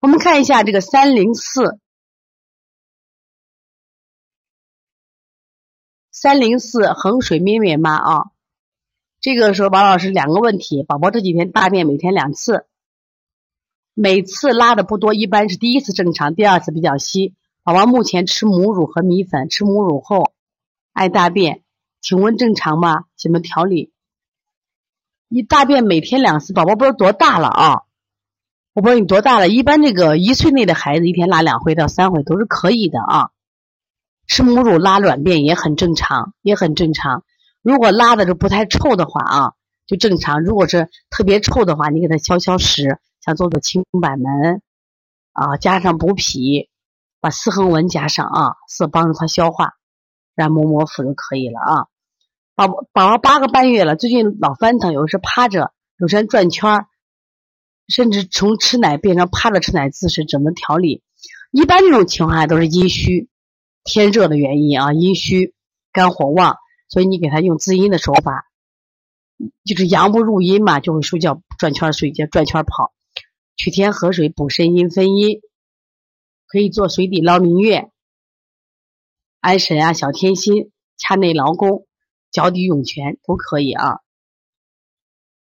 我们看一下这个三零四，三零四衡水咩咩妈啊，这个时候王老师两个问题，宝宝这几天大便每天两次，每次拉的不多，一般是第一次正常，第二次比较稀。宝宝目前吃母乳和米粉，吃母乳后爱大便，请问正常吗？怎么调理？一大便每天两次，宝宝不知道多大了啊？我不知道你多大了，一般这个一岁内的孩子一天拉两回到三回都是可以的啊。吃母乳拉软便也很正常，也很正常。如果拉的是不太臭的话啊，就正常；如果是特别臭的话，你给他消消食，像做做清板门啊，加上补脾，把四横纹加上啊，是帮助他消化，然后抹抹腹就可以了啊。宝宝宝八个半月了，最近老翻腾，有时趴着，有时转圈甚至从吃奶变成趴着吃奶姿势，怎么调理？一般这种情况下都是阴虚，天热的原因啊，阴虚，肝火旺，所以你给他用滋阴的手法，就是阳不入阴嘛，就会睡觉转圈睡觉转圈跑，取天河水补肾阴分阴，可以做水底捞明月、安神啊、小天心、掐内劳宫。脚底涌泉都可以啊。